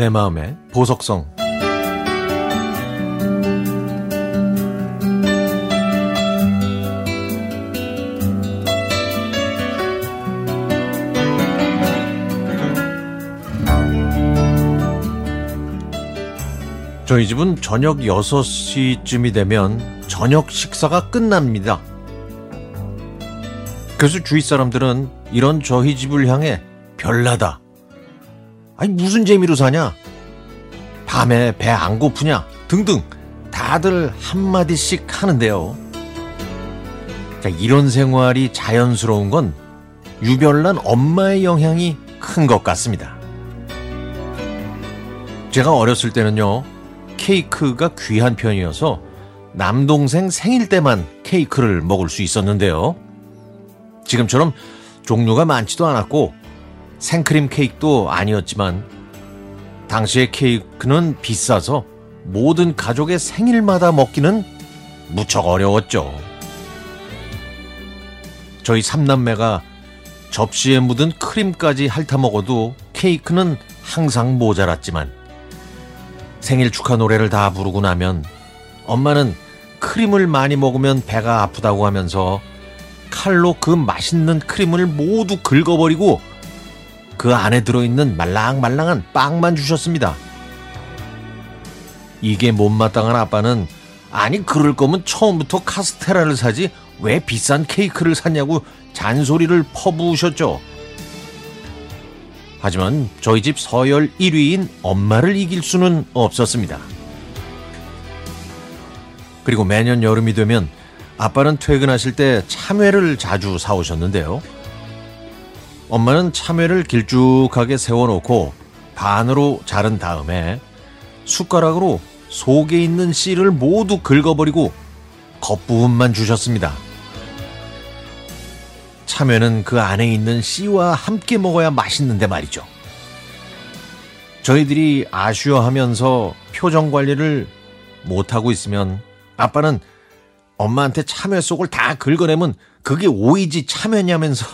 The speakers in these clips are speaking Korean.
내 마음의 보석성 저희 집은 저녁 6시쯤이 되면 저녁 식사가 끝납니다. 그래서 주위 사람들은 이런 저희 집을 향해 별나다. 아니, 무슨 재미로 사냐? 밤에 배 안 고프냐? 등등 다들 한마디씩 하는데요. 자, 이런 생활이 자연스러운 건 유별난 엄마의 영향이 큰 것 같습니다. 제가 어렸을 때는요, 케이크가 귀한 편이어서 남동생 생일 때만 케이크를 먹을 수 있었는데요. 지금처럼 종류가 많지도 않았고 생크림 케이크도 아니었지만 당시의 케이크는 비싸서 모든 가족의 생일마다 먹기는 무척 어려웠죠. 저희 삼남매가 접시에 묻은 크림까지 핥아 먹어도 케이크는 항상 모자랐지만 생일 축하 노래를 다 부르고 나면 엄마는 크림을 많이 먹으면 배가 아프다고 하면서 칼로 그 맛있는 크림을 모두 긁어버리고 그 안에 들어있는 말랑말랑한 빵만 주셨습니다. 이게 못마땅한 아빠는 아니 그럴 거면 처음부터 카스테라를 사지 왜 비싼 케이크를 샀냐고 잔소리를 퍼부으셨죠. 하지만 저희 집 서열 1위인 엄마를 이길 수는 없었습니다. 그리고 매년 여름이 되면 아빠는 퇴근하실 때 참외를 자주 사오셨는데요. 엄마는 참외를 길쭉하게 세워놓고 반으로 자른 다음에 숟가락으로 속에 있는 씨를 모두 긁어버리고 겉부분만 주셨습니다. 참외는 그 안에 있는 씨와 함께 먹어야 맛있는데 말이죠. 저희들이 아쉬워하면서 표정 관리를 못하고 있으면 아빠는 엄마한테 참외 속을 다 긁어내면 그게 오이지 참외냐면서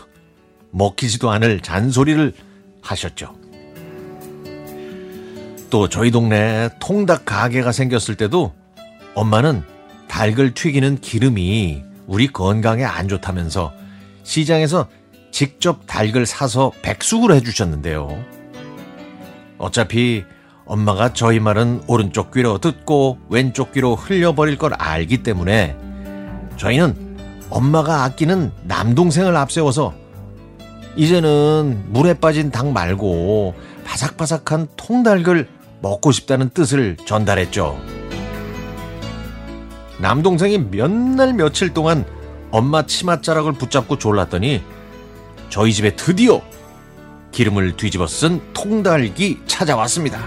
먹히지도 않을 잔소리를 하셨죠. 또 저희 동네에 통닭 가게가 생겼을 때도 엄마는 닭을 튀기는 기름이 우리 건강에 안 좋다면서 시장에서 직접 닭을 사서 백숙을 해주셨는데요. 어차피 엄마가 저희 말은 오른쪽 귀로 듣고 왼쪽 귀로 흘려버릴 걸 알기 때문에 저희는 엄마가 아끼는 남동생을 앞세워서 이제는 물에 빠진 닭 말고 바삭바삭한 통닭을 먹고 싶다는 뜻을 전달했죠. 남동생이 몇 날 며칠 동안 엄마 치맛자락을 붙잡고 졸랐더니 저희 집에 드디어 기름을 뒤집어 쓴 통닭이 찾아왔습니다.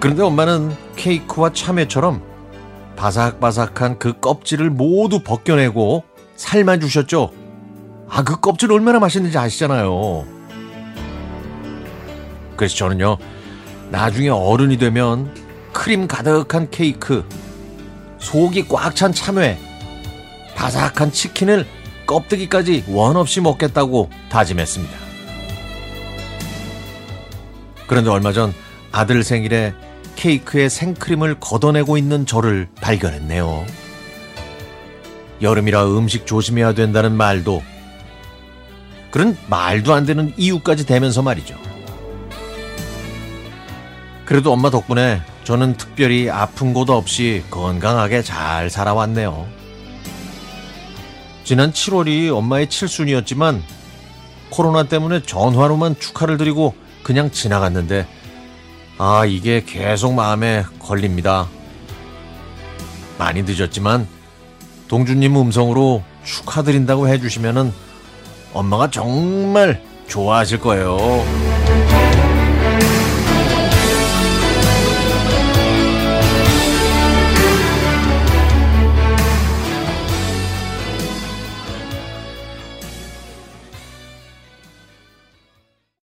그런데 엄마는 케이크와 참외처럼 바삭바삭한 그 껍질을 모두 벗겨내고 삶아 주셨죠. 아, 그 껍질 얼마나 맛있는지 아시잖아요. 그래서 저는요, 나중에 어른이 되면 크림 가득한 케이크, 속이 꽉 찬 참외, 바삭한 치킨을 껍데기까지 원 없이 먹겠다고 다짐했습니다. 그런데 얼마 전 아들 생일에 케이크에 생크림을 걷어내고 있는 저를 발견했네요. 여름이라 음식 조심해야 된다는 말도 그런 말도 안 되는 이유까지 되면서 말이죠. 그래도 엄마 덕분에 저는 특별히 아픈 곳 없이 건강하게 잘 살아왔네요. 지난 7월이 엄마의 칠순이었지만 코로나 때문에 전화로만 축하를 드리고 그냥 지나갔는데 아 이게 계속 마음에 걸립니다. 많이 늦었지만 동주님 음성으로 축하드린다고 해주시면은 엄마가 정말 좋아하실 거예요.